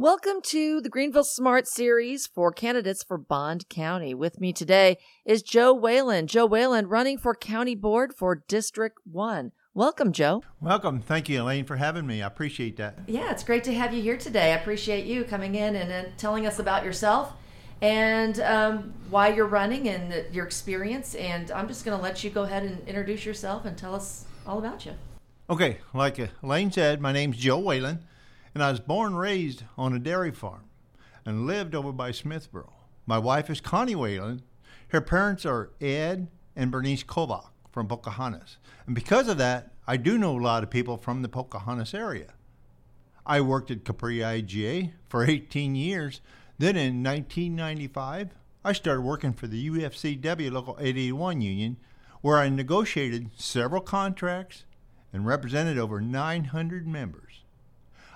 Welcome to the Greenville Smart Series for candidates for Bond County. With me today is Joe Whalen. Joe Whalen running for County Board for District 1. Welcome, Joe. Welcome. Thank you, Elaine, for having me. I appreciate that. Yeah, it's great to have you here today. I appreciate you coming in and uh, telling us about yourself and um, why you're running and your experience. And I'm just going to let you go ahead and introduce yourself and tell us all about you. Okay, like Elaine said, my name's Joe Whalen and I was born and raised on a dairy farm and lived over by Smithboro. My wife is Connie Whalen. Her parents are Ed and Bernice Kovac from Pocahontas. And because of that, I do know a lot of people from the Pocahontas area. I worked at Capri IGA for 18 years. Then in 1995, I started working for the UFCW Local 881 Union, where I negotiated several contracts and represented over 900 members.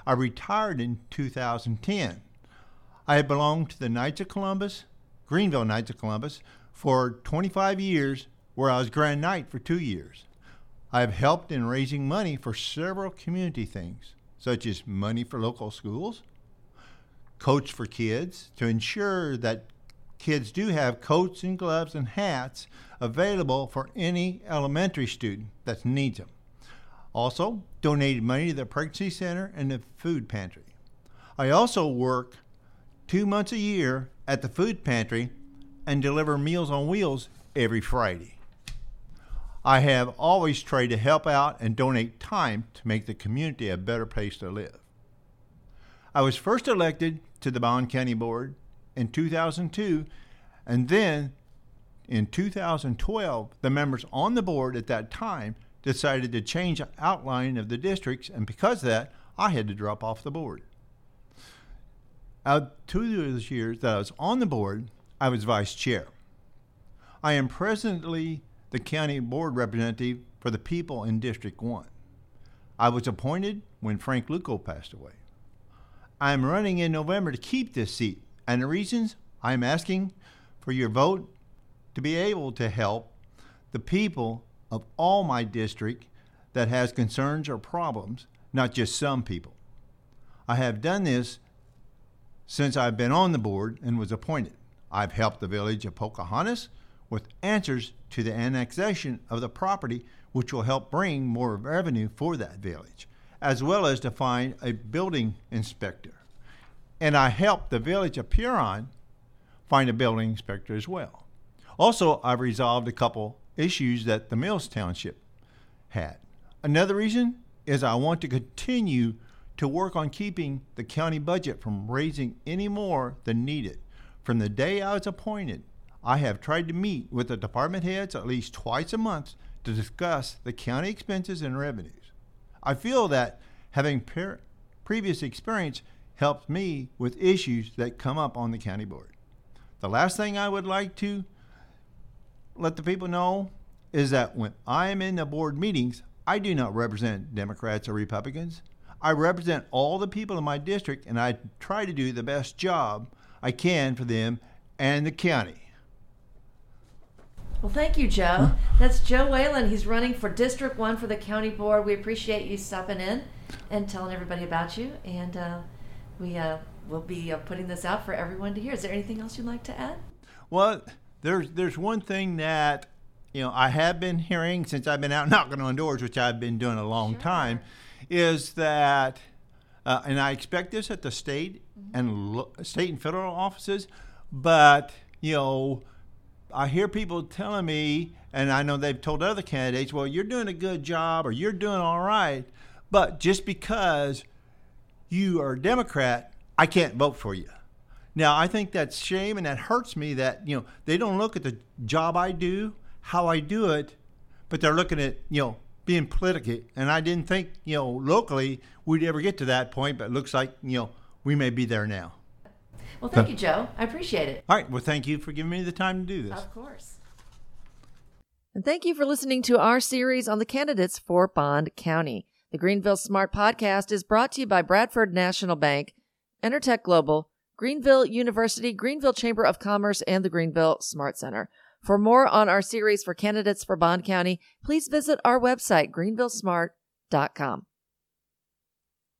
I retired in 2010. I had belonged to the Knights of Columbus, Greenville Knights of Columbus, for 25 years, where I was Grand Knight for two years. I have helped in raising money for several community things, such as money for local schools, coats for kids, to ensure that kids do have coats and gloves and hats available for any elementary student that needs them. Also, donated money to the pregnancy center and the food pantry. I also work two months a year at the food pantry and deliver Meals on Wheels every Friday. I have always tried to help out and donate time to make the community a better place to live. I was first elected to the Bond County Board in 2002, and then in 2012, the members on the board at that time decided to change the outline of the districts, and because of that, I had to drop off the board. Out two of those years that I was on the board, I was vice chair. I am presently the county board representative for the people in District 1. I was appointed when Frank Luco passed away. I am running in November to keep this seat, and the reasons I am asking for your vote to be able to help the people of all my district that has concerns or problems, not just some people. I have done this since I've been on the board and was appointed. I've helped the village of Pocahontas with answers to the annexation of the property, which will help bring more revenue for that village, as well as to find a building inspector. And I helped the village of Pierron find a building inspector as well. Also, I've resolved a couple issues that the Mills Township had. Another reason is I want to continue to work on keeping the county budget from raising any more than needed. From the day I was appointed, I have tried to meet with the department heads at least twice a month to discuss the county expenses and revenues. I feel that having per- previous experience helps me with issues that come up on the county board. The last thing I would like to let the people know is that when I am in the board meetings, I do not represent Democrats or Republicans. I represent all the people in my district and I try to do the best job I can for them and the county. Well, thank you, Joe. That's Joe Whalen. He's running for District 1 for the county board. We appreciate you stopping in and telling everybody about you. And uh, we uh, will be uh, putting this out for everyone to hear. Is there anything else you'd like to add? Well, there's there's one thing that you know I have been hearing since I've been out knocking on doors, which I've been doing a long sure. time, is that, uh, and I expect this at the state mm-hmm. and lo- state and federal offices, but you know, I hear people telling me, and I know they've told other candidates, well, you're doing a good job or you're doing all right, but just because you are a Democrat, I can't vote for you. Now, I think that's shame and that hurts me that, you know, they don't look at the job I do, how I do it, but they're looking at, you know, being political. And I didn't think, you know, locally we'd ever get to that point, but it looks like, you know, we may be there now. Well, thank you, Joe. I appreciate it. All right. Well, thank you for giving me the time to do this. Of course. And thank you for listening to our series on the candidates for Bond County. The Greenville Smart Podcast is brought to you by Bradford National Bank, Enertech Global, Greenville University, Greenville Chamber of Commerce, and the Greenville Smart Center. For more on our series for candidates for Bond County, please visit our website, greenvillesmart.com.